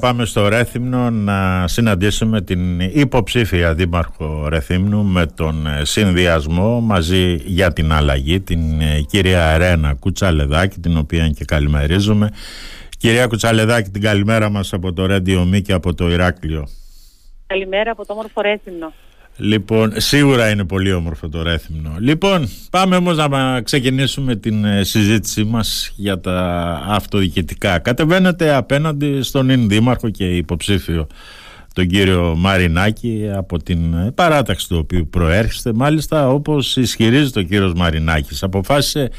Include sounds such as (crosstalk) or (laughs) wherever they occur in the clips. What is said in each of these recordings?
Πάμε στο Ρέθυμνο να συναντήσουμε την υποψήφια δήμαρχο Ρεθύμνου με τον ε, συνδυασμό μαζί για την αλλαγή την ε, κυρία Ρένα Κουτσαλεδάκη την οποία και καλημερίζουμε. Κυρία Κουτσαλεδάκη την καλημέρα μας από το Ρέντιο Μη και από το Ηράκλειο. Καλημέρα από το όμορφο Ρέθυμνο. Λοιπόν, σίγουρα είναι πολύ όμορφο το Ρέθυμνο. Λοιπόν, πάμε όμως να ξεκινήσουμε την ε, συζήτησή μας για τα αυτοδιοικητικά. Κατεβαίνετε απέναντι στον Ιν Δήμαρχο και υποψήφιο τον κύριο Μαρινάκη από την ε, παράταξη του οποίου προέρχεστε. Μάλιστα, όπως ισχυρίζεται ο κύριος Μαρινάκης, αποφάσισε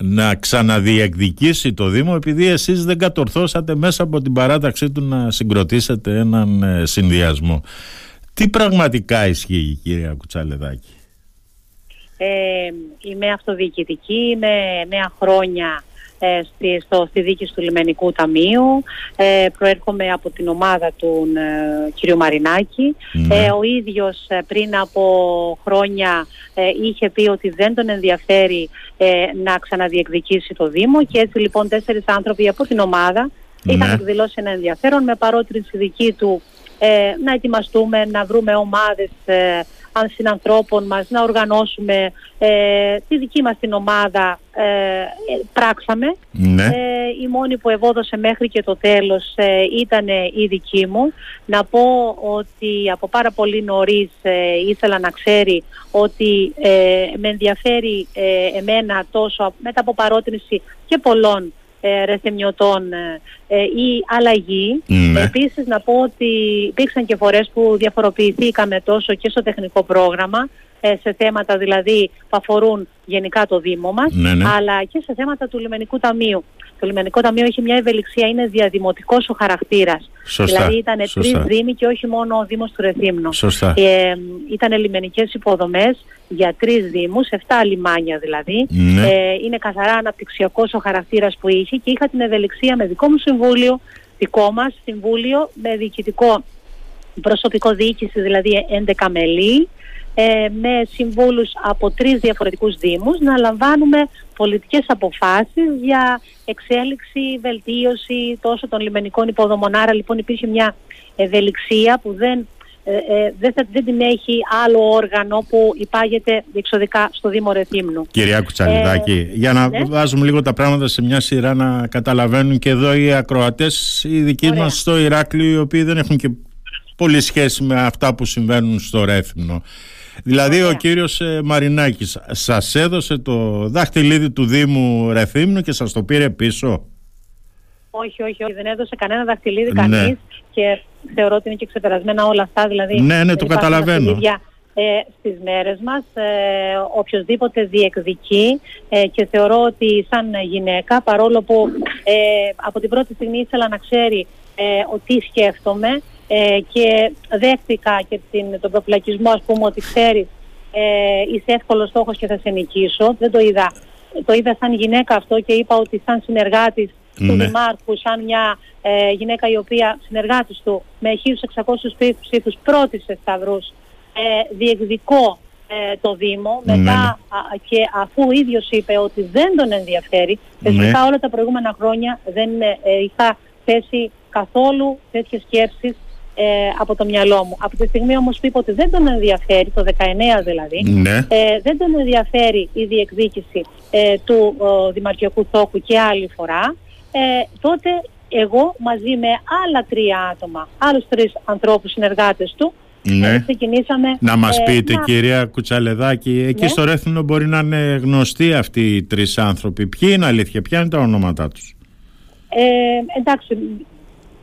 να ξαναδιεκδικήσει το Δήμο επειδή εσείς δεν κατορθώσατε μέσα από την παράταξή του να συγκροτήσετε έναν ε, συνδυασμό. Τι πραγματικά ισχύει κυρία Κουτσαλεδάκη; Ε, είμαι αυτοδιοικητική, είμαι νέα χρόνια ε, στη, στο, στη δίκη του Λιμενικού Ταμείου. Ε, προέρχομαι από την ομάδα του ε, κ. Μαρινάκη. Ναι. Ε, ο ίδιος ε, πριν από χρόνια είχε πει ότι δεν τον ενδιαφέρει να ξαναδιεκδικήσει το Δήμο και έτσι λοιπόν τέσσερις άνθρωποι από την ομάδα ναι. είχαν εκδηλώσει ένα ενδιαφέρον με παρότρινση δική του ε, να ετοιμαστούμε, να βρούμε ομάδες ε, συνανθρώπων μας, να οργανώσουμε ε, τη δική μας την ομάδα ε, πράξαμε. Ναι. η μόνη που ευόδωσε μέχρι και το τέλος ήταν η δική μου. Να πω ότι από πάρα πολύ νωρίς ήθελα να ξέρει ότι με ενδιαφέρει εμένα τόσο μετά από παρότρινση και πολλών ε, ρεθεμιωτών ε, ε, η αλλαγή. Ναι. Επίσης να πω ότι υπήρξαν και φορές που διαφοροποιηθήκαμε τόσο και στο τεχνικό πρόγραμμα ε, σε θέματα δηλαδή που αφορούν γενικά το Δήμο μας ναι, ναι. αλλά και σε θέματα του Λιμενικού Ταμείου. Το Λιμενικό Ταμείο έχει μια ευελιξία, είναι διαδημοτικός ο χαρακτήρας. Σωστά, δηλαδή ήταν τρει δήμοι και όχι μόνο ο Δήμος του Ρεθύμνου. Σωστά. Ε, ήταν λιμενικές υποδομές για τρεις δήμους, 7 λιμάνια δηλαδή. Ναι. Ε, είναι καθαρά αναπτυξιακός ο χαρακτήρας που είχε και είχα την ευελιξία με δικό μου συμβούλιο, δικό μας συμβούλιο, με διοικητικό προσωπικό διοίκηση, δηλαδή 11 μελή, ε, με συμβούλους από τρεις διαφορετικούς δήμους να λαμβάνουμε πολιτικές αποφάσεις για εξέλιξη, βελτίωση τόσο των λιμενικών υποδομών. Άρα λοιπόν υπήρχε μια ευελιξία που δεν, ε, ε δεν, δεν την έχει άλλο όργανο που υπάγεται διεξοδικά στο Δήμο Ρεθύμνου. Κυρία Κουτσαλιδάκη, για να ναι. βάζουμε λίγο τα πράγματα σε μια σειρά να καταλαβαίνουν και εδώ οι ακροατές οι δικοί Ωραία. μας στο Ηράκλειο οι οποίοι δεν έχουν και πολύ σχέση με αυτά που συμβαίνουν στο Ρέθυμνο. Δηλαδή ο κύριος ε, Μαρινάκης σας έδωσε το δάχτυλίδι του Δήμου Ρεθύμνου και σας το πήρε πίσω; Όχι, όχι, όχι. δεν έδωσε κανένα δαχτυλίδι ναι. κανείς και θεωρώ ότι είναι και ξεπερασμένα όλα αυτά. Δηλαδή, ναι, ναι, το καταλαβαίνω. Ε, στις μέρες μας ε, οποιοδήποτε διεκδικεί ε, και θεωρώ ότι σαν γυναίκα παρόλο που ε, από την πρώτη στιγμή ήθελα να ξέρει ε, ότι σκέφτομαι ε, και δέχτηκα και την, τον προφυλακισμό ας πούμε ότι ξέρεις ε, είσαι εύκολος στόχος και θα σε νικήσω. Δεν το είδα. Το είδα σαν γυναίκα αυτό και είπα ότι σαν συνεργάτης του ναι. Δημάρχου, σαν μια ε, γυναίκα η οποία συνεργάτης του με 1600 ψήφους πρώτης σε Σταυρούς ε, διεκδικώ ε, το Δήμο ναι, μετά ναι. και αφού ο ίδιος είπε ότι δεν τον ενδιαφέρει φυσικά όλα τα προηγούμενα χρόνια δεν είχα θέσει καθόλου τέτοιες σκέψεις ε, από το μυαλό μου. Από τη στιγμή όμως που είπε ότι δεν τον ενδιαφέρει, το 19 δηλαδή, ναι. ε, δεν τον ενδιαφέρει η διεκδίκηση ε, του ο, Δημαρχιακού Θόκου και άλλη φορά, ε, τότε εγώ μαζί με άλλα τρία άτομα, άλλους τρεις ανθρώπους συνεργάτες του, ναι. Ε, ξεκινήσαμε... Να μας πείτε κυρία Κουτσαλεδάκη, εκεί ναι. στο Ρέθινο μπορεί να είναι γνωστοί αυτοί οι τρεις άνθρωποι. Ποιοι είναι αλήθεια, ποια είναι τα ονόματά τους; Ε, εντάξει,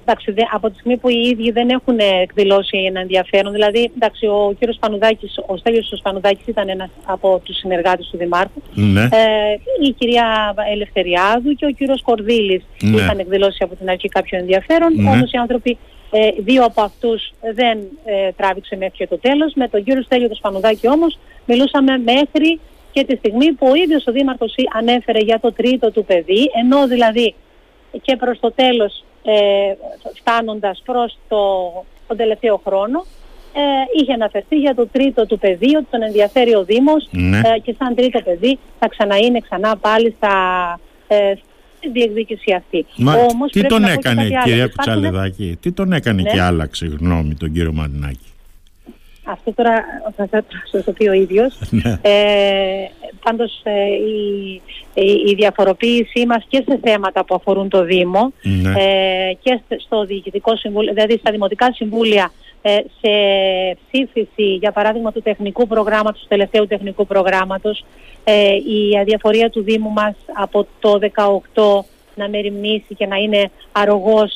εντάξει, από τη στιγμή που οι ίδιοι δεν έχουν εκδηλώσει ένα ενδιαφέρον, δηλαδή εντάξει, ο κύριος Πανουδάκης, ο Στέλιος Πανουδάκης ήταν ένας από τους συνεργάτες του Δημάρχου, ναι. ε, η κυρία Ελευθεριάδου και ο κύριος Κορδίλης ναι. είχαν εκδηλώσει από την αρχή κάποιο ενδιαφέρον, ναι. όμως οι άνθρωποι ε, δύο από αυτούς δεν ε, τράβηξε μέχρι και το τέλος. Με τον κύριο Στέλιο του Σπανουδάκη όμως μιλούσαμε μέχρι και τη στιγμή που ο ίδιος ο Δήμαρχος ανέφερε για το τρίτο του παιδί, ενώ δηλαδή και προς το τέλος ε, φτάνοντας προς το, τον τελευταίο χρόνο ε, είχε αναφερθεί για το τρίτο του παιδί ότι τον ενδιαφέρει ο Δήμος ναι. ε, και σαν τρίτο παιδί θα ξαναείνε ξανά πάλι στα, ε, τη διεκδίκηση αυτή. Μα Όμως, τι τον έκανε κυρία Κουτσαλεδάκη, τι τον έκανε ναι. και άλλαξε γνώμη τον κύριο Μαρινάκη; Αυτό τώρα θα σας το πει ο ίδιος. (laughs) Ναι. ε, πάντως ε, η, η, διαφοροποίησή μας και σε θέματα που αφορούν το Δήμο ναι. ε, και στο Διοικητικό Συμβούλιο, δηλαδή στα Δημοτικά Συμβούλια ε, σε ψήφιση για παράδειγμα του τεχνικού προγράμματος, του τελευταίου τεχνικού προγράμματος ε, η αδιαφορία του Δήμου μας από το 2018 να μεριμνήσει και να είναι αρρωγός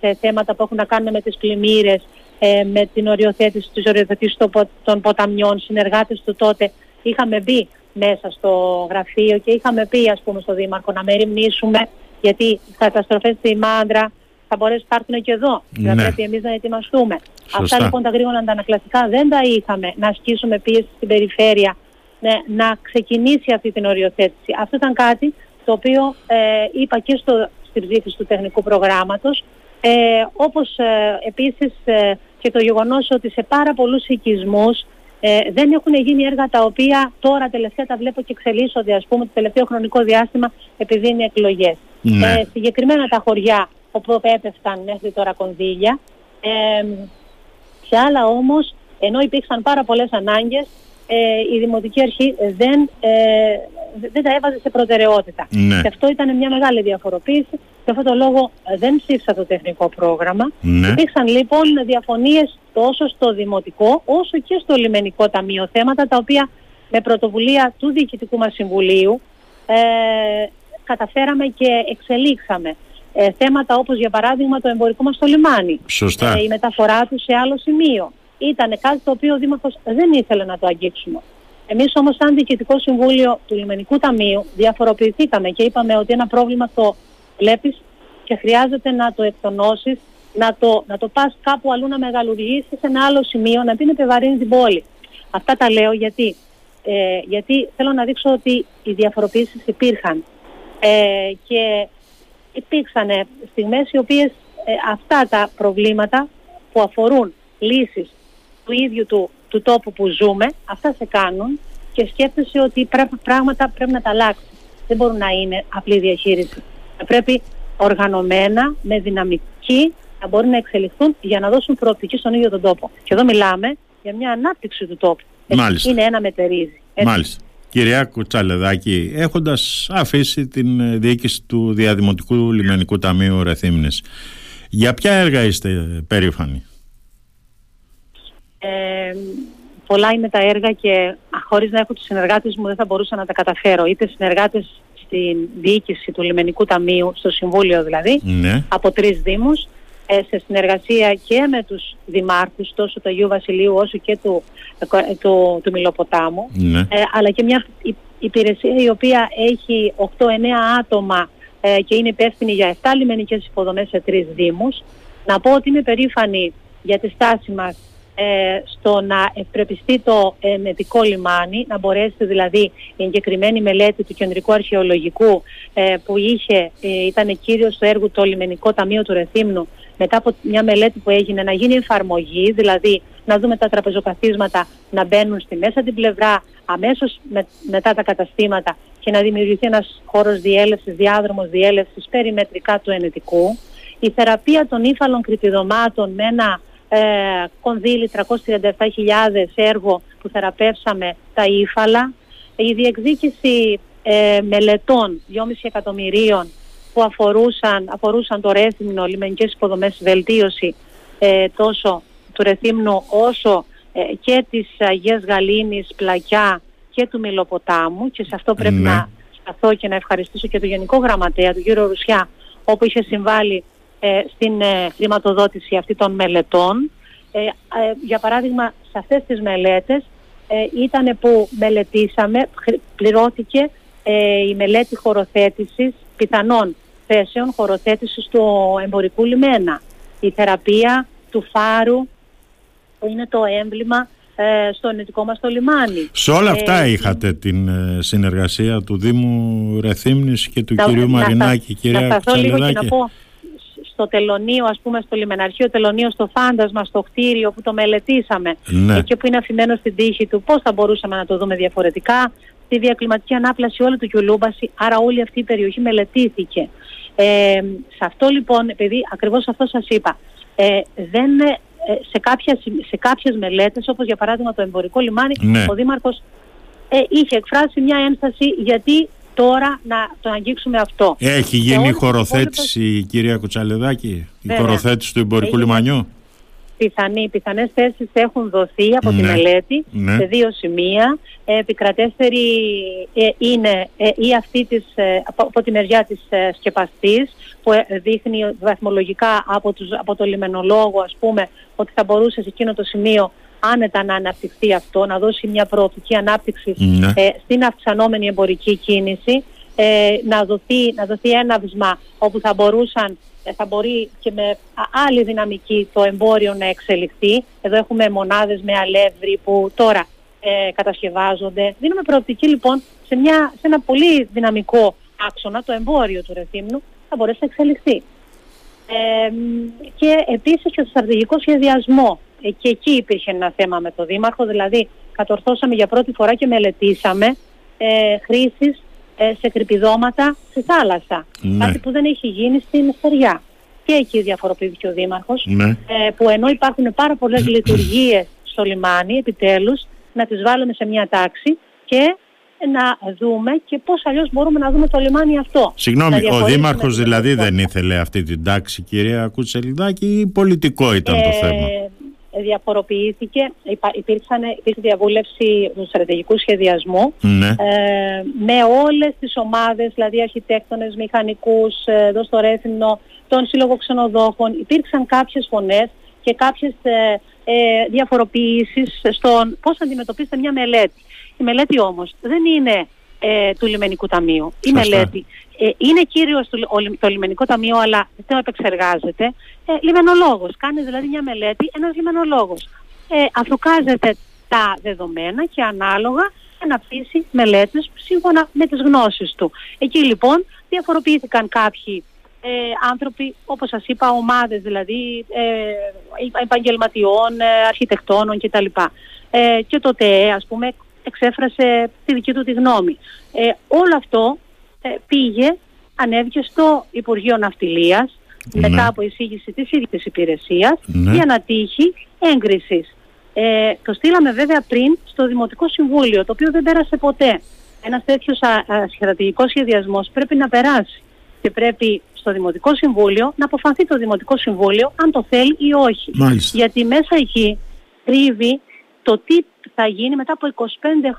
σε θέματα που έχουν να κάνουν με τις πλημμύρες ε, με την οριοθέτηση της οριοθέτησης των ποταμιών, συνεργάτες του τότε, είχαμε μπει μέσα στο γραφείο και είχαμε πει ας πούμε στο Δήμαρχο να μεριμνήσουμε γιατί οι καταστροφές στη Μάντρα θα μπορέσουν να έρθουν και εδώ. Ναι. Θα πρέπει εμείς να ετοιμαστούμε. Αυτά λοιπόν τα γρήγορα αντανακλαστικά δεν τα είχαμε να ασκήσουμε πίεση στην περιφέρεια ναι, να ξεκινήσει αυτή την οριοθέτηση. Αυτό ήταν κάτι το οποίο ε, είπα και στο, στην ψήφιση του τεχνικού προγράμματος ε, όπως ε, επίσης ε, και το γεγονός ότι σε πάρα πολλούς οικισμούς ε, δεν έχουν γίνει έργα τα οποία τώρα τελευταία τα βλέπω και εξελίσσονται ας πούμε το τελευταίο χρονικό διάστημα επειδή είναι εκλογές. Ναι. Ε, συγκεκριμένα τα χωριά όπου έπεφταν μέχρι τώρα κονδύλια. Ε, σε άλλα όμως ενώ υπήρξαν πάρα πολλές ανάγκες ε, η Δημοτική Αρχή δεν, ε, δεν τα έβαζε σε προτεραιότητα. Ναι. Και αυτό ήταν μια μεγάλη διαφοροποίηση. Και αυτό το λόγο ε, δεν ψήφισα το τεχνικό πρόγραμμα. Ναι. Υπήρξαν λοιπόν διαφωνίες τόσο στο Δημοτικό όσο και στο Λιμενικό Ταμείο. Θέματα τα οποία με πρωτοβουλία του Διοικητικού μας Συμβουλίου ε, καταφέραμε και εξελίξαμε. Ε, θέματα όπως για παράδειγμα το εμπορικό μας στο λιμάνι. Σωστά. Ε, η μεταφορά του σε άλλο σημείο ήταν κάτι το οποίο ο Δήμαρχος δεν ήθελε να το αγγίξουμε. Εμείς όμως σαν Διοικητικό Συμβούλιο του Λιμενικού Ταμείου διαφοροποιηθήκαμε και είπαμε ότι ένα πρόβλημα το βλέπεις και χρειάζεται να το εκτονώσεις, να το, να το πας κάπου αλλού να μεγαλουργήσεις σε ένα άλλο σημείο, να την επιβαρύνει την πόλη. Αυτά τα λέω γιατί, ε, γιατί θέλω να δείξω ότι οι διαφοροποιήσεις υπήρχαν ε, και υπήρξαν στιγμές οι οποίες ε, αυτά τα προβλήματα που αφορούν λύσεις του ίδιου του, του τόπου που ζούμε, αυτά σε κάνουν και σκέφτεσαι ότι πράγματα πρέπει να τα αλλάξει. Δεν μπορούν να είναι απλή διαχείριση. Πρέπει οργανωμένα, με δυναμική, να μπορούν να εξελιχθούν για να δώσουν προοπτική στον ίδιο τον τόπο. Και εδώ μιλάμε για μια ανάπτυξη του τόπου. Μάλιστα. Είναι ένα μετερίζει. Μάλιστα. Κυρία Κουτσαλεδάκη, έχοντας αφήσει την ε, διοίκηση του Διαδημοτικού Λιμενικού Ταμείου Ρεθύμνης, για ποια έργα είστε περήφανοι; Ε, πολλά είναι τα έργα και χωρίς να έχω τους συνεργάτες μου δεν θα μπορούσα να τα καταφέρω. Είτε συνεργάτες στην διοίκηση του Λιμενικού Ταμείου, στο Συμβούλιο δηλαδή, ναι. από τρεις δήμους, ε, σε συνεργασία και με τους δημάρχους τόσο του Αγίου Βασιλείου όσο και του, ε, του, του Μιλοποτάμου, ναι. ε, αλλά και μια υπηρεσία η οποία έχει 8-9 άτομα και είναι υπεύθυνη για 7 λιμενικές υποδομές σε τρεις δήμους. Να πω ότι είμαι περήφανη για τη στάση μας ε, στο να ευπρεπιστεί το ε, λιμάνι, να μπορέσει δηλαδή η εγκεκριμένη μελέτη του Κεντρικού Αρχαιολογικού ε, που είχε, ε, ήταν κύριος στο έργο το Λιμενικό Ταμείο του Ρεθύμνου μετά από μια μελέτη που έγινε να γίνει εφαρμογή, δηλαδή να δούμε τα τραπεζοκαθίσματα να μπαίνουν στη μέσα την πλευρά αμέσως μετά τα καταστήματα και να δημιουργηθεί ένας χώρος διέλευσης, διάδρομος διέλευσης περιμετρικά του ενετικού. Η θεραπεία των ύφαλων κρυπηδωμάτων με ένα ε, κονδύλι 337.000 έργο που θεραπεύσαμε τα ύφαλα, η διεκδίκηση ε, μελετών 2,5 εκατομμυρίων που αφορούσαν, αφορούσαν το Ρέθυμνο, λιμενικές υποδομές βελτίωση ε, τόσο του Ρεθύμνου όσο ε, και της Αγίας Γαλήνης, Πλακιά και του Μιλοποτάμου και σε αυτό πρέπει ναι. να σταθώ και να ευχαριστήσω και τον Γενικό Γραμματέα, τον κύριο Ρουσιά, όπου είχε συμβάλει ε, στην ε, χρηματοδότηση αυτή των μελετών. Ε, για παράδειγμα, σε αυτές τις μελέτες ήταν που μελετήσαμε, πληρώθηκε η μελέτη χωροθέτησης πιθανών θέσεων χωροθέτησης του εμπορικού λιμένα. Η θεραπεία του φάρου που είναι το έμβλημα στο ενετικό μας το λιμάνι. Σε όλα αυτά είχατε την συνεργασία του Δήμου Ρεθύμνης και του κυρίου Μαρινάκη, κυρία Να σταθώ λίγο και να πω στο τελωνίο, ας πούμε στο λιμεναρχείο τελωνίο, στο φάντασμα, στο κτίριο που το μελετήσαμε, ναι. εκεί που είναι αφημένο στην τύχη του, πώς θα μπορούσαμε να το δούμε διαφορετικά, στη διακλιματική ανάπλαση όλη του Κιουλούμπαση, άρα όλη αυτή η περιοχή μελετήθηκε. Ε, σε αυτό λοιπόν, επειδή ακριβώς αυτό σας είπα, ε, δεν, ε, σε, κάποια, σε κάποιες μελέτες, όπως για παράδειγμα το εμπορικό λιμάνι, Ναι. ο Δήμαρχος ε, είχε εκφράσει μια ένσταση γιατί τώρα να το αγγίξουμε αυτό. Έχει Και γίνει όλες τις χωροθέτηση, κυρία Κουτσαλεδάκη, η Βέβαια. χωροθέτηση του εμπορικού Έγινε. λιμανιού; πιθανοί, πιθανές θέσεις έχουν δοθεί από τη Ναι. μελέτη Ναι. σε δύο σημεία. Ε, επικρατέστερη ε, είναι ε, ή αυτή της, ε, από, από τη μεριά της ε, σκεπαστής που ε, δείχνει βαθμολογικά από, τους, από το λιμενολόγο ας πούμε ότι θα μπορούσε σε εκείνο το σημείο άνετα να αναπτυχθεί αυτό, να δώσει μια προοπτική ανάπτυξη Ναι. ε, στην αυξανόμενη εμπορική κίνηση, ε, να, δοθεί, να δοθεί ένα βήμα όπου θα μπορούσαν ε, θα μπορεί και με α- άλλη δυναμική το εμπόριο να εξελιχθεί. Εδώ έχουμε μονάδες με αλεύρι που τώρα ε, κατασκευάζονται. Δίνουμε προοπτική λοιπόν σε, μια, σε ένα πολύ δυναμικό άξονα, το εμπόριο του Ρεθύμνου, θα μπορέσει να εξελιχθεί. Ε, μ, και επίσης και το στρατηγικός σχεδιασμός. Ε, και εκεί υπήρχε ένα θέμα με το Δήμαρχο, δηλαδή κατορθώσαμε για πρώτη φορά και μελετήσαμε ε, χρήσεις ε, σε κρυπηδώματα στη θάλασσα. Ναι. Κάτι που δεν έχει γίνει στην Στεριά. Και εκεί διαφοροποιήθηκε ο Δήμαρχος, Ναι. ε, που ενώ υπάρχουν πάρα πολλές λειτουργίες στο λιμάνι, επιτέλους, να τις βάλουμε σε μια τάξη και να δούμε και πώς αλλιώς μπορούμε να δούμε το λιμάνι αυτό. Να Συγγνώμη, ο διαχωρίσουμε Δήμαρχος την δηλαδή δεν πραγματικότητα. ήθελε αυτή την τάξη, κυρία Κουτσελιδάκη, ή πολιτικό ήταν το θέμα; Ε, διαφοροποιήθηκε, υπά, υπήρξαν, υπήρξε διαβούλευση του στρατηγικού σχεδιασμού Ναι. ε, με όλες τις ομάδες, δηλαδή αρχιτέκτονες, μηχανικούς, ε, εδώ στο Ρέθυμνο, τον Σύλλογο Ξενοδόχων. Υπήρξαν κάποιες φωνές και κάποιες ε, ε, διαφοροποιήσεις στον πώς θα αντιμετωπίσετε μια μελέτη. Η μελέτη όμως δεν είναι ε, του Λιμενικού Ταμείου. Η Σωστά. μελέτη ε, είναι κύριος του, ο, το Λιμενικό Ταμείο, αλλά δεν το επεξεργάζεται. Ε, λιμενολόγος. Κάνει δηλαδή μια μελέτη ένας λιμενολόγος. Ε, αφρουκάζεται τα δεδομένα και ανάλογα αναπτύσσει μελέτες σύμφωνα με τις γνώσεις του. Εκεί λοιπόν διαφοροποιήθηκαν κάποιοι ε, άνθρωποι, όπως σας είπα, ομάδες δηλαδή ε, επαγγελματιών, ε, αρχιτεκτόνων κτλ. Ε, και το ΤΕΕ, ας πούμε, εξέφρασε τη δική του τη γνώμη. Ε, όλο αυτό ε, πήγε, ανέβηκε στο Υπουργείο Ναυτιλίας Ναι. μετά από εισήγηση της ίδιας της υπηρεσίας Ναι. για να τύχει έγκρισης. Ε, το στείλαμε βέβαια πριν στο Δημοτικό Συμβούλιο, το οποίο δεν πέρασε ποτέ. Ένας τέτοιος α, α, στρατηγικός σχεδιασμός πρέπει να περάσει και πρέπει στο Δημοτικό Συμβούλιο να αποφανθεί το Δημοτικό Συμβούλιο αν το θέλει ή όχι. Μάλιστα. Γιατί μέσα εκεί κρύβει το τι θα γίνει μετά από 25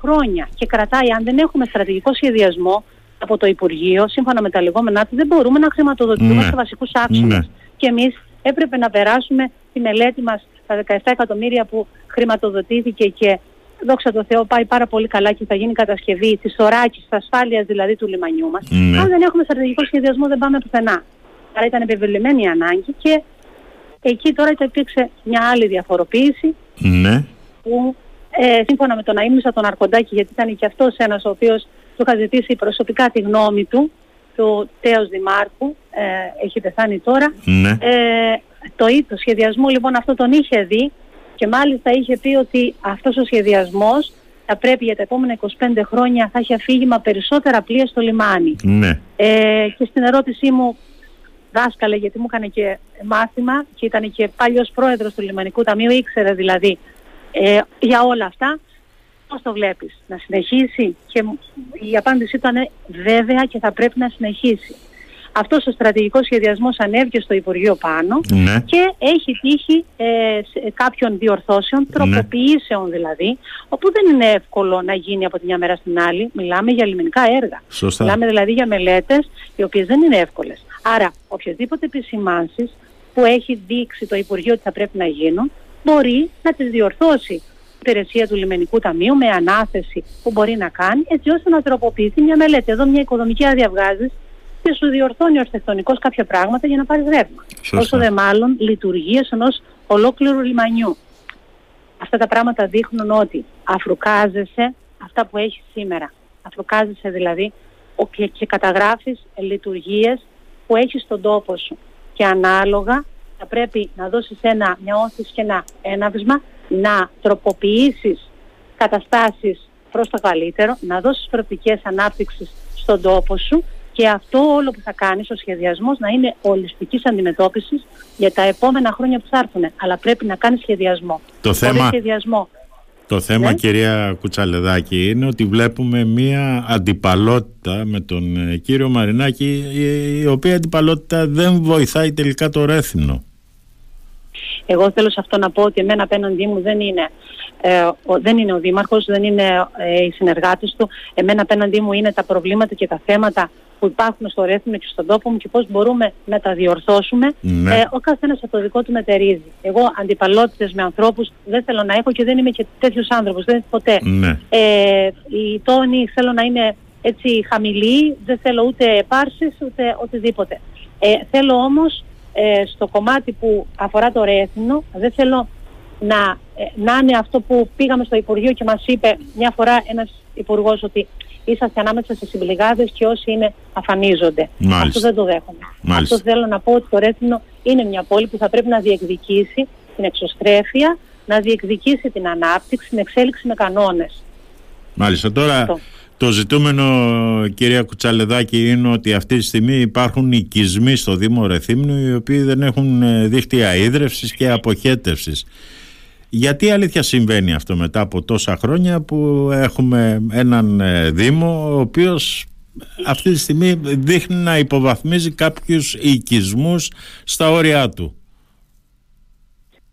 χρόνια και κρατάει, αν δεν έχουμε στρατηγικό σχεδιασμό από το Υπουργείο, σύμφωνα με τα λεγόμενά του, δεν μπορούμε να χρηματοδοτούμε Ναι. σε βασικούς άξονες. Ναι. Και εμείς έπρεπε να περάσουμε τη μελέτη μας τα 17 εκατομμύρια που χρηματοδοτήθηκε και δόξα τω Θεώ πάει πάρα πολύ καλά και θα γίνει κατασκευή της οράκης, της ασφάλειας δηλαδή του λιμανιού μας. Ναι. Αν δεν έχουμε στρατηγικό σχεδιασμό δεν πάμε πουθενά. Άρα ήταν επιβεβλημένη η ανάγκη και εκεί τώρα υπήρξε μια άλλη διαφοροποίηση Ναι. Που ε, σύμφωνα με τον Αίμνησα τον Αρκοντάκη, γιατί ήταν και αυτός ένας ο οποίος του είχα ζητήσει προσωπικά τη γνώμη του, του τέος Δημάρχου, ε, έχει πεθάνει τώρα, Ναι. ε, το, ή- το σχεδιασμό λοιπόν αυτό τον είχε δει και μάλιστα είχε πει ότι αυτός ο σχεδιασμός θα πρέπει για τα επόμενα 25 χρόνια θα έχει αφήγημα περισσότερα πλοία στο λιμάνι. Ναι. Ε, και στην ερώτησή μου, δάσκαλε, γιατί μου έκανε και μάθημα και ήταν και παλιός πρόεδρος του Λιμανικού Ταμείου, ήξερε δηλαδή ε, για όλα αυτά, πώς το βλέπεις, να συνεχίσει; Και μου- η απάντησή του ήταν βέβαια και θα πρέπει να συνεχίσει. Αυτός ο στρατηγικός σχεδιασμός ανέβηκε στο Υπουργείο πάνω Ναι. και έχει τύχει ε, σε κάποιων διορθώσεων, τροποποιήσεων δηλαδή, όπου δεν είναι εύκολο να γίνει από τη μια μέρα στην άλλη. Μιλάμε για λιμενικά έργα. Σωστά. Μιλάμε δηλαδή για μελέτες οι οποίες δεν είναι εύκολες. Άρα, οποιοδήποτε επισημάνσεις που έχει δείξει το Υπουργείο ότι θα πρέπει να γίνουν, μπορεί να τις διορθώσει η υπηρεσία του Λιμενικού Ταμείου με ανάθεση που μπορεί να κάνει, έτσι ώστε να τροποποιηθεί μια μελέτη. Εδώ μια οικοδομική άδεια βγάζεις και σου διορθώνει ο αρχιτεκτονικός κάποια πράγματα για να πάρεις ρεύμα. Σωστά. Όσο δε μάλλον λειτουργίες ενός ολόκληρου λιμανιού. Αυτά τα πράγματα δείχνουν ότι αφρουκάζεσαι αυτά που έχεις σήμερα. Αφρουκάζεσαι δηλαδή ο- και, και καταγράφεις λειτουργίες που έχεις στον τόπο σου. Και ανάλογα θα πρέπει να δώσεις ένα, μια όθηση και ένα έναυσμα, να τροποποιήσεις καταστάσεις προς το καλύτερο, να δώσεις προοπτικές ανάπτυξης στον τόπο σου και αυτό όλο που θα κάνεις ο σχεδιασμός να είναι ολιστικής αντιμετώπισης για τα επόμενα χρόνια που θα έρθουν. Αλλά πρέπει να κάνεις σχεδιασμό. Το θέμα, σχεδιασμό. Το θέμα ναι. κυρία Κουτσαλεδάκη είναι ότι βλέπουμε μία αντιπαλότητα με τον ε, κύριο Μαρινάκη η οποία αντιπαλότητα δεν βοηθάει τελικά το Ρέθινο. Εγώ θέλω σε αυτό να πω ότι εμένα απέναντί μου δεν είναι, ε, ο, δεν είναι ο Δήμαρχος, δεν είναι ε, οι συνεργάτες του. Εμένα απέναντί μου είναι τα προβλήματα και τα θέματα που υπάρχουν στο Ρέθινο και στον τόπο μου και πώς μπορούμε να τα διορθώσουμε. Ναι. Ε, ο καθένας από το δικό του μετερίζει. Εγώ αντιπαλότητες με ανθρώπους δεν θέλω να έχω και δεν είμαι και τέτοιος άνθρωπος, δεν ποτέ. Ναι. Ε, η τόνη θέλω να είναι έτσι χαμηλή, δεν θέλω ούτε επάρσεις ούτε οτιδήποτε. Ε, θέλω όμως ε, στο κομμάτι που αφορά το Ρέθινο, δεν θέλω να, ε, να είναι αυτό που πήγαμε στο Υπουργείο και μας είπε μια φορά ένας Υπουργός ότι είσαστε ανάμεσα σε συμπληγάδες και όσοι είναι αφανίζονται. Μάλιστα. Αυτό δεν το δέχομαι. Μάλιστα. Αυτό θέλω να πω ότι το Ρέθινο είναι μια πόλη που θα πρέπει να διεκδικήσει την εξωστρέφεια, να διεκδικήσει την ανάπτυξη, την εξέλιξη με κανόνες. Μάλιστα. Τώρα το ζητούμενο κυρία Κουτσαλεδάκη είναι ότι αυτή τη στιγμή υπάρχουν οικισμοί στο Δήμο Ρεθύμνου οι οποίοι δεν έχουν ε, δίχτυα ίδρυυσης και αποχέτευσης. Γιατί αλήθεια συμβαίνει αυτό μετά από τόσα χρόνια που έχουμε έναν ε, Δήμο ο οποίος αυτή τη στιγμή δείχνει να υποβαθμίζει κάποιους οικισμούς στα όρια του;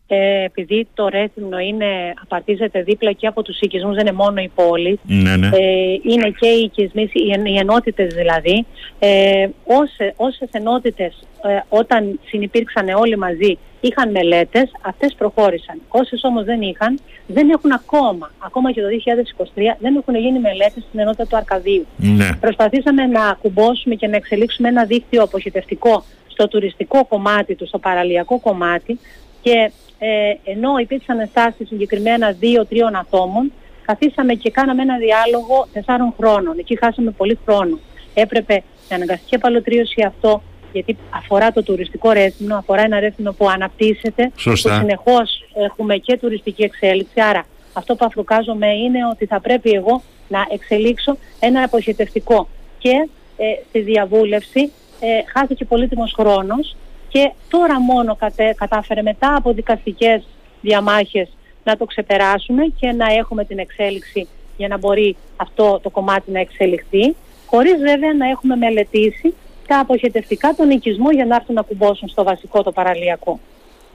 Ε, επειδή το Ρέθυμνο είναι, απαρτίζεται δίπλα και από τους οικισμούς, δεν είναι μόνο η πόλη, ναι, ναι. Ε, είναι και οι οικισμοί, οι, οι ενότητες δηλαδή. Ε, όσε, όσες ενότητες ε, όταν συνυπήρξαν όλοι μαζί είχαν μελέτες, αυτές προχώρησαν. Όσες όμως δεν είχαν, δεν έχουν ακόμα, ακόμα και το 2023, δεν έχουν γίνει μελέτες στην ενότητα του Αρκαδίου. Ναι. Προσπαθήσαμε να κουμπώσουμε και να εξελίξουμε ένα δίκτυο αποχετευτικό στο τουριστικό κομμάτι του, στο παραλιακό κομμάτι και ε, ενώ υπήρξαν ενστάσεις συγκεκριμένα δύο-τριών ατόμων, καθίσαμε και κάναμε ένα διάλογο τεσσάρων χρόνων. Εκεί χάσαμε πολύ χρόνο. Έπρεπε να αναγκαστική επαλωτρίωση αυτό, γιατί αφορά το τουριστικό ρέθινο, αφορά ένα ρέθινο που αναπτύσσεται, Σωστά. που συνεχώς έχουμε και τουριστική εξέλιξη. Άρα αυτό που αφρουκάζομαι είναι ότι θα πρέπει εγώ να εξελίξω ένα αποχετευτικό. Και ε, στη διαβούλευση ε, χάθηκε πολύτιμος χρόνος και τώρα μόνο κατέ, κατάφερε μετά από δικαστικές διαμάχες να το ξεπεράσουμε και να έχουμε την εξέλιξη για να μπορεί αυτό το κομμάτι να εξελιχθεί, χωρίς βέβαια να έχουμε μελετήσει τα αποχετευτικά των οικισμών για να έρθουν να κουμπώσουν στο βασικό το παραλιακό.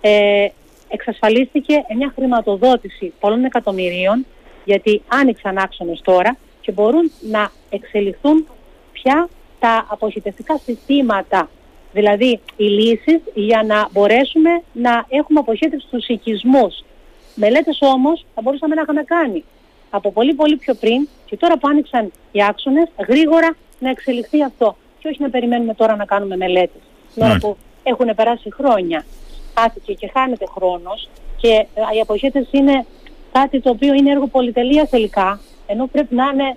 Ε, εξασφαλίστηκε μια χρηματοδότηση πολλών εκατομμυρίων, γιατί άνοιξαν άξονες τώρα και μπορούν να εξελιχθούν πια τα αποχετευτικά συστήματα Δηλαδή οι λύσεις για να μπορέσουμε να έχουμε αποχέτευση στους οικισμούς. Μελέτες όμως θα μπορούσαμε να είχαμε κάνει από πολύ πολύ πιο πριν και τώρα που άνοιξαν οι άξονες γρήγορα να εξελιχθεί αυτό και όχι να περιμένουμε τώρα να κάνουμε μελέτες. Τώρα που έχουν περάσει χρόνια, χάθηκε και χάνεται χρόνος και ε, η αποχέτευση είναι κάτι το οποίο είναι έργο πολυτελείας τελικά ενώ πρέπει να είναι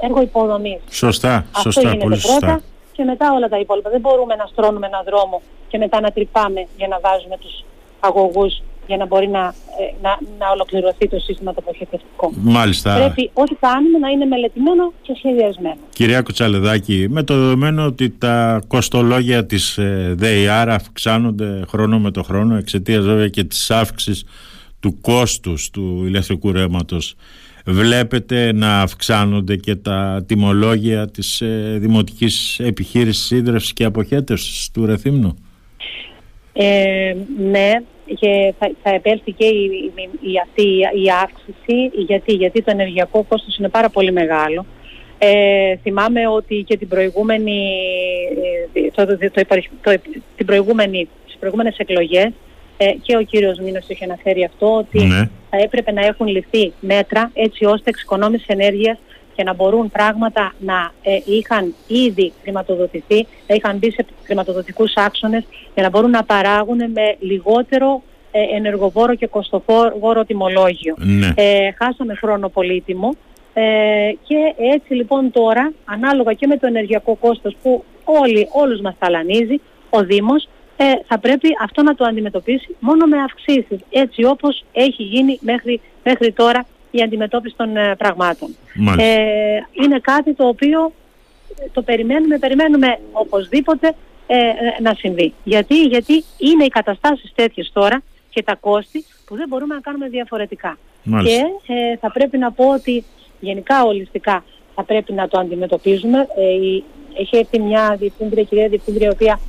έργο υποδομής. Σωστά, Αυτό σωστά, πολύ πρώτα και μετά όλα τα υπόλοιπα. Δεν μπορούμε να στρώνουμε έναν δρόμο και μετά να τρυπάμε για να βάζουμε τους αγωγούς για να μπορεί να, ε, να, να ολοκληρωθεί το σύστημα το αποχαιρετικό. Μάλιστα. Πρέπει ό,τι κάνουμε να είναι μελετημένο και σχεδιασμένο. Κυρία Κουτσαλεδάκη, με το δεδομένο ότι τα κοστολόγια της ε, ΔΕΙΑΡ αυξάνονται χρόνο με το χρόνο εξαιτίας βέβαια και της αύξησης του κόστους του ηλεκτρικού ρεύματος βλέπετε να αυξάνονται και τα τιμολόγια της ε, Δημοτικής Επιχείρησης Ίδρευσης και Αποχέτευσης του Ρεθύμνου; Ε, ναι, και θα, θα επέλθει και η, η, αυτή η αύξηση. Γιατί, γιατί το ενεργειακό κόστος είναι πάρα πολύ μεγάλο. Ε, θυμάμαι ότι και την προηγούμενη, ε, το, το, το, την προηγούμενη, στις προηγούμενες εκλογές ε, και ο κύριος Μήνος είχε αναφέρει αυτό, ότι ναι. θα έπρεπε να έχουν ληφθεί μέτρα έτσι ώστε εξοικονόμηση ενέργειας και να μπορούν πράγματα να ε, είχαν ήδη χρηματοδοτηθεί, να είχαν μπει σε χρηματοδοτικούς άξονες για να μπορούν να παράγουν με λιγότερο ε, ενεργοβόρο και κοστοβόρο τιμολόγιο. Ναι. Ε, χάσαμε χρόνο πολύτιμο ε, και έτσι λοιπόν τώρα, ανάλογα και με το ενεργειακό κόστος που όλοι, όλους μας ταλανίζει, ο Δήμος ε, θα πρέπει αυτό να το αντιμετωπίσει μόνο με αυξήσεις, έτσι όπως έχει γίνει μέχρι, μέχρι τώρα η αντιμετώπιση των ε, πραγμάτων. Ε, είναι κάτι το οποίο το περιμένουμε, περιμένουμε οπωσδήποτε ε, να συμβεί. Γιατί, γιατί είναι οι καταστάσεις τέτοιες τώρα και τα κόστη που δεν μπορούμε να κάνουμε διαφορετικά. Και θα πρέπει να πω ότι γενικά ολιστικά θα πρέπει να το αντιμετωπίζουμε. έχει έρθει μια διευθύντρια, κυρία διευθύντρια, η οποία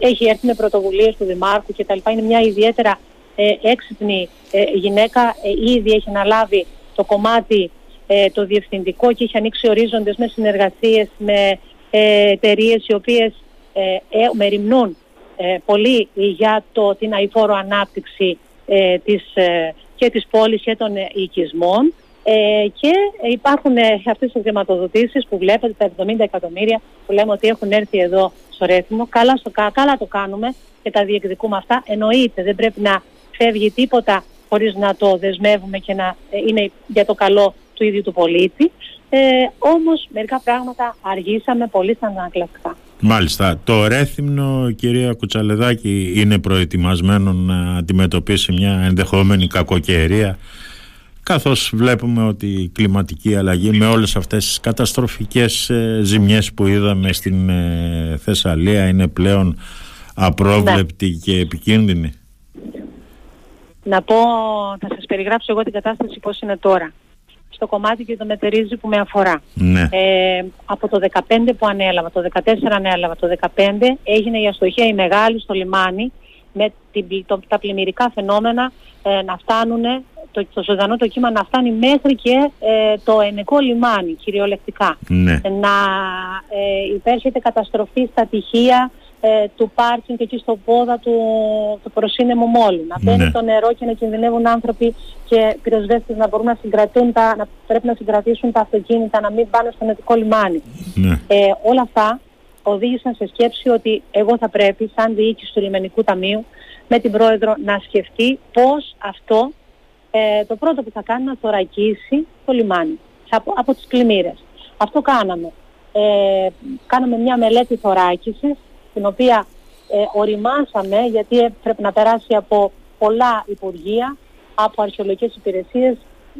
έχει έρθει με πρωτοβουλίες του Δημάρχου κτλ. Είναι μια ιδιαίτερα ε, έξυπνη ε, γυναίκα, ε, ήδη έχει αναλάβει το κομμάτι ε, το διευθυντικό και έχει ανοίξει ορίζοντες με συνεργασίες με εταιρείες οι οποίες μεριμνούν πολύ για το, την αηφόρο ανάπτυξη της, και της πόλης και των οικισμών. Ε, και υπάρχουν ε, αυτές τις χρηματοδοτήσεις που βλέπετε, τα 70 εκατομμύρια που λέμε ότι έχουν έρθει εδώ στο Ρέθιμο. Καλά, στο, καλά το κάνουμε και τα διεκδικούμε αυτά. Εννοείται, δεν πρέπει να φεύγει τίποτα χωρίς να το δεσμεύουμε και να ε, είναι για το καλό του ίδιου του πολίτη. Ε, όμως μερικά πράγματα αργήσαμε πολύ σαν ανακλαστικά. Μάλιστα. Το Ρέθυμνο, κυρία Κουτσαλεδάκη, είναι προετοιμασμένο να αντιμετωπίσει μια ενδεχόμενη κακοκαιρία καθώς βλέπουμε ότι η κλιματική αλλαγή με όλες αυτές τις καταστροφικές ε, ζημιές που είδαμε στην ε, Θεσσαλία είναι πλέον απρόβλεπτη ναι. και επικίνδυνη. Να πω, θα σας περιγράψω εγώ την κατάσταση πώς είναι τώρα. Στο κομμάτι και το μετερίζει που με αφορά. Ναι. Ε, από το 15 που ανέλαβα, το 14 ανέλαβα, το 15 έγινε η αστοχία η μεγάλη στο λιμάνι με την, το, τα πλημμυρικά φαινόμενα ε, να φτάνουν το, το ζωντανό το κύμα να φτάνει μέχρι και ε, το ενικό λιμάνι κυριολεκτικά. Ναι. Να ε, υπέρχεται καταστροφή στα τυχεία ε, του πάρκινγκ και εκεί στο πόδα του το προσύνεμου μόλου. Να μπαίνει ναι. το νερό και να κινδυνεύουν άνθρωποι και πυροσβέστες να μπορούν να συγκρατούν τα, να πρέπει να συγκρατήσουν τα αυτοκίνητα, να μην πάνε στο ενικό λιμάνι. Ναι. Ε, όλα αυτά οδήγησαν σε σκέψη ότι εγώ θα πρέπει σαν διοίκηση του λιμενικού ταμείου με την πρόεδρο να σκεφτεί πώς αυτό ε, το πρώτο που θα κάνει είναι να θωρακίσει το λιμάνι από, από τις πλημμύρες. Αυτό κάναμε. Ε, κάναμε μια μελέτη θωράκισης, την οποία ε, οριμάσαμε γιατί πρέπει να περάσει από πολλά υπουργεία, από αρχαιολογικές υπηρεσίες,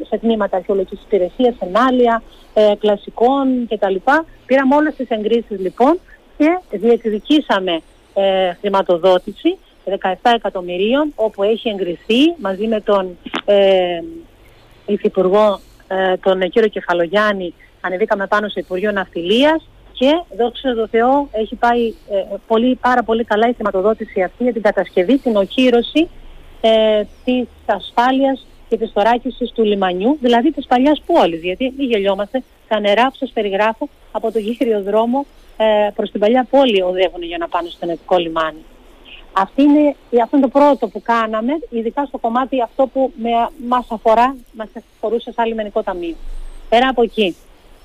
σε τμήματα αρχαιολογικής υπηρεσίας, ενάλια, ε, κλασικών κτλ. Πήραμε όλες τις εγκρίσεις λοιπόν και διεκδικήσαμε ε, χρηματοδότηση 17 εκατομμυρίων όπου έχει εγκριθεί μαζί με τον ε, Υφυπουργό ε, τον κύριο Κεφαλογιάννη ανεβήκαμε πάνω στο Υπουργείο Ναυτιλίας και δόξα τω Θεώ έχει πάει ε, πολύ, πάρα πολύ καλά η χρηματοδότηση αυτή για την κατασκευή, την οχύρωση ε, της ασφάλειας και της θωράκισης του λιμανιού, δηλαδή της παλιάς πόλης. Γιατί μην γελιόμαστε, τα νερά που σας περιγράφω από τον κύριο δρόμο ε, προς την παλιά πόλη οδεύουν για να πάνε στο νετικό λιμάνι. Αυτή είναι, αυτό είναι το πρώτο που κάναμε, ειδικά στο κομμάτι αυτό που με, μας αφορά, μας αφορούσε σαν λιμενικό ταμείο. Πέρα από εκεί,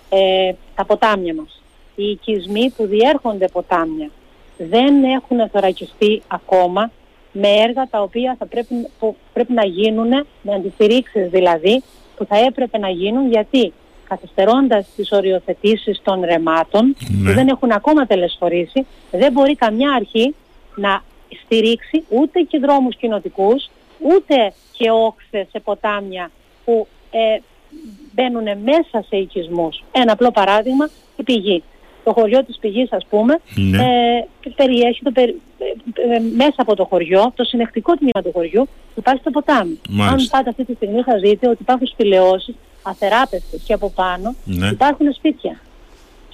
ε, τα ποτάμια μας, οι οικισμοί που διέρχονται ποτάμια δεν έχουν θωρακιστεί ακόμα με έργα τα οποία θα πρέπει, που πρέπει να γίνουν, με αντιστηρίξεις δηλαδή, που θα έπρεπε να γίνουν γιατί καθυστερώντας τις οριοθετήσεις των ρεμάτων ναι. που δεν έχουν ακόμα τελεσφορήσει, δεν μπορεί καμιά αρχή να στηρίξει ούτε και δρόμους κοινοτικούς, ούτε και όξες σε ποτάμια που ε, μπαίνουν μέσα σε οικισμούς. Ένα απλό παράδειγμα, η πηγή. Το χωριό της πηγής, ας πούμε, ναι. ε, περιέχει το ε, ε, μέσα από το χωριό, το συνεχτικό τμήμα του χωριού, υπάρχει το ποτάμι. Μάλιστα. Αν πάτε αυτή τη στιγμή θα δείτε ότι υπάρχουν σπηλαιώσεις αθεράπευτες και από πάνω ναι. υπάρχουν σπίτια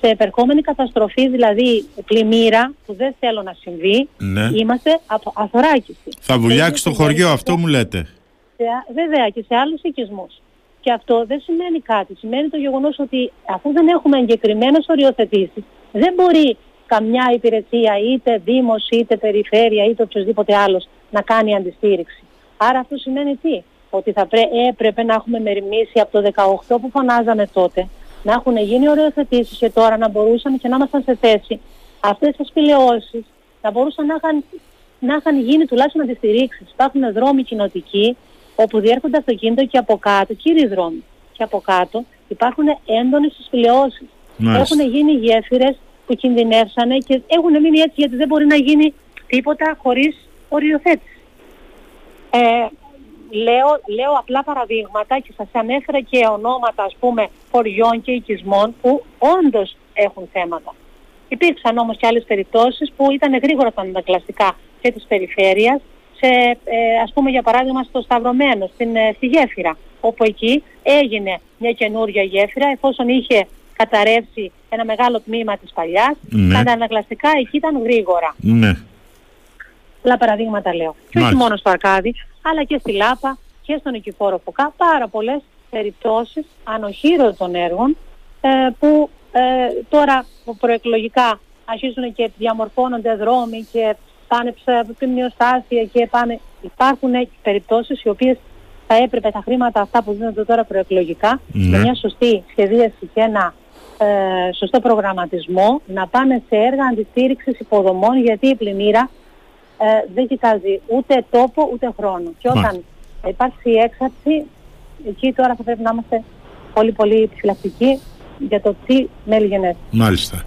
σε επερχόμενη καταστροφή, δηλαδή πλημμύρα, που δεν θέλω να συμβεί, ναι. είμαστε από αθωράκηση. Θα βουλιάξει το χωριό, αυτό μου λέτε. Σε, βέβαια και σε άλλους οικισμούς. Και αυτό δεν σημαίνει κάτι. Σημαίνει το γεγονός ότι αφού δεν έχουμε εγκεκριμένες οριοθετήσεις, δεν μπορεί καμιά υπηρεσία, είτε δήμος, είτε περιφέρεια, είτε οποιοδήποτε άλλος, να κάνει αντιστήριξη. Άρα αυτό σημαίνει τι; Ότι θα πρέ, έπρεπε να έχουμε μεριμνήσει από το 18 που φωνάζαμε τότε, να έχουν γίνει οριοθετήσεις και τώρα να μπορούσαμε και να ήμασταν σε θέση αυτές τις σπηλαιώσεις να μπορούσαν να είχαν, να είχαν γίνει τουλάχιστον αντιστηρίξεις. Υπάρχουν δρόμοι κοινοτικοί όπου διέρχονται αυτοκίνητο και από κάτω, κύριοι δρόμοι, και από κάτω υπάρχουν έντονες σπηλαιώσεις. Έχουν γίνει γέφυρες που κινδυνεύσανε και έχουν μείνει έτσι γιατί δεν μπορεί να γίνει τίποτα χωρίς οριοθέτηση. Ε, λέω, λέω απλά παραδείγματα και σας ανέφερα και ονόματα ας πούμε χωριών και οικισμών που όντως έχουν θέματα. Υπήρξαν όμως και άλλες περιπτώσεις που ήταν γρήγορα τα αντακλαστικά και της περιφέρειας, σε, ε, ας πούμε για παράδειγμα στο Σταυρωμένο, στην, ε, στη Γέφυρα, όπου εκεί έγινε μια καινούργια γέφυρα εφόσον είχε καταρρεύσει ένα μεγάλο τμήμα της παλιάς, ναι. τα ανακλαστικά εκεί ήταν γρήγορα. Ναι. Άλλα παραδείγματα λέω. Και όχι μόνο στο Αρκάδι, αλλά και στη Λάπα και στον Οικηφόρο Φωκά, πάρα πολλές περιπτώσεις ανοχήρωτων έργων ε, που ε, τώρα προεκλογικά αρχίζουν και διαμορφώνονται δρόμοι και πάνε μειοστάσια και πάνε... Υπάρχουν περιπτώσεις οι οποίες θα έπρεπε τα χρήματα αυτά που δίνονται τώρα προεκλογικά ναι. με μια σωστή σχεδίαση και ένα ε, σωστό προγραμματισμό να πάνε σε έργα αντιστήριξης υποδομών γιατί η πλημμύρα ε, δεν κοιτάζει ούτε τόπο ούτε χρόνο. Και όταν υπάρξει έξαρση, εκεί τώρα θα πρέπει να είμαστε πολύ πολύ επιφυλακτικοί για το τι μέλη γενέστε. Μάλιστα.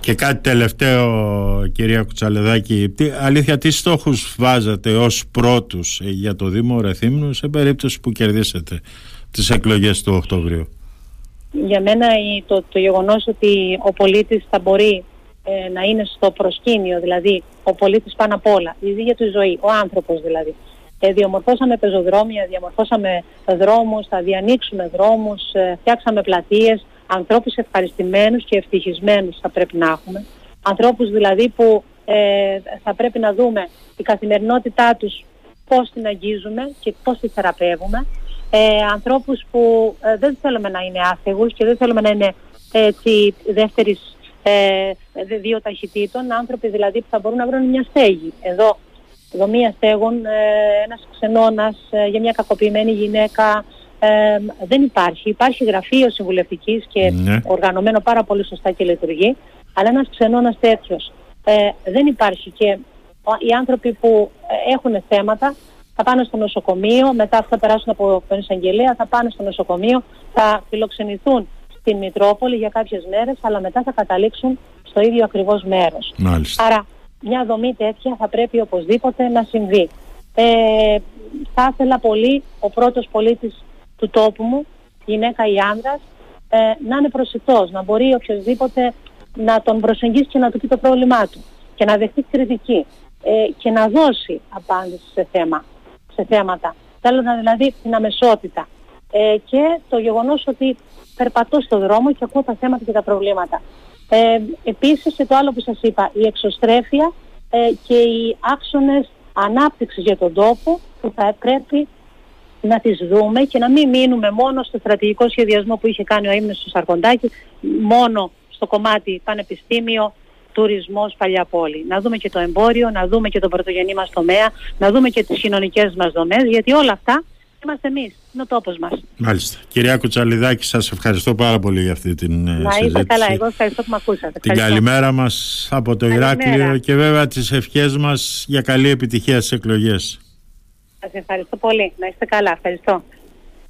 Και κάτι τελευταίο κυρία Κουτσαλεδάκη, τι, αλήθεια τι στόχους βάζατε ως πρώτους για το Δήμο Ρεθύμνου σε περίπτωση που κερδίσετε τις εκλογές του Οκτωβρίου; Για μένα το, το γεγονός ότι ο πολίτης θα μπορεί ε, να είναι στο προσκήνιο, δηλαδή ο πολίτης πάνω απ' όλα, η ίδια του ζωή, ο άνθρωπος δηλαδή. Ε, διαμορφώσαμε πεζοδρόμια, διαμορφώσαμε δρόμους, θα διανοίξουμε δρόμους, ε, φτιάξαμε πλατείες, ανθρώπους ευχαριστημένους και ευτυχισμένους θα πρέπει να έχουμε. Ανθρώπους δηλαδή που ε, θα πρέπει να δούμε η καθημερινότητά τους πώς την αγγίζουμε και πώς τη θεραπεύουμε. Ε, ανθρώπους που ε, δεν θέλουμε να είναι άθεγους και δεν θέλουμε να είναι έτσι δεύτερης ε, δύο ταχυτήτων, άνθρωποι δηλαδή που θα μπορούν να βρουν μια στέγη. Εδώ, εδώ μία στέγων, ε, ένας ξενώνας ε, για μια κακοποιημένη γυναίκα, ε, δεν υπάρχει. Υπάρχει γραφείο συμβουλευτικής και ναι. οργανωμένο πάρα πολύ σωστά και λειτουργεί, αλλά ένας ξενώνας τέτοιος ε, δεν υπάρχει και οι άνθρωποι που έχουν θέματα θα πάνε στο νοσοκομείο, μετά θα περάσουν από τον εισαγγελέα, θα πάνε στο νοσοκομείο, θα φιλοξενηθούν στην Μητρόπολη για κάποιες μέρες, αλλά μετά θα καταλήξουν στο ίδιο ακριβώς μέρος. Μάλιστα. Άρα μια δομή τέτοια θα πρέπει οπωσδήποτε να συμβεί. Ε, θα ήθελα πολύ ο πρώτος πολίτης του τόπου μου, γυναίκα ή άνδρας, ε, να είναι προσιτός, να μπορεί οποιοδήποτε να τον προσεγγίσει και να του πει το πρόβλημά του και να δεχτεί κριτική ε, και να δώσει απάντηση σε, θέμα, σε θέματα. Θέλω να δηλαδή την αμεσότητα ε, και το γεγονός ότι περπατώ στον δρόμο και ακούω τα θέματα και τα προβλήματα. Ε, επίσης και το άλλο που σας είπα, η εξωστρέφεια ε, και οι άξονες ανάπτυξης για τον τόπο που θα πρέπει να τις δούμε και να μην μείνουμε μόνο στο στρατηγικό σχεδιασμό που είχε κάνει ο Ήμνος στο Σαρκοντάκη, μόνο στο κομμάτι πανεπιστήμιο, τουρισμός, παλιά πόλη. Να δούμε και το εμπόριο, να δούμε και το πρωτογενή μας τομέα, να δούμε και τις κοινωνικές μας δομές, γιατί όλα αυτά είμαστε εμείς. Είναι ο τόπος μας. Μάλιστα. Κυρία Κουτσαλιδάκη, σας ευχαριστώ πάρα πολύ για αυτή την ε, Να είστε καλά. Εγώ ευχαριστώ που με ακούσατε. Την καλημέρα μας από το Ηράκλειο και βέβαια τις ευχές μας για καλή επιτυχία στις εκλογές. Σας ευχαριστώ πολύ. Να είστε καλά. Ευχαριστώ.